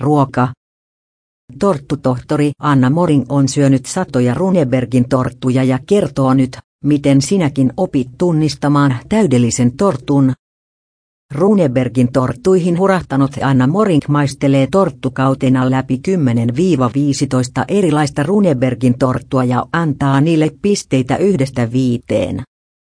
Ruoka. Torttutohtori Anna Moring on syönyt satoja Runebergin torttuja ja kertoo nyt, miten sinäkin opit tunnistamaan täydellisen tortun. Runebergin torttuihin hurahtanut Anna Moring maistelee torttukautena läpi 10-15 erilaista Runebergin torttua ja antaa niille pisteitä yhdestä viiteen.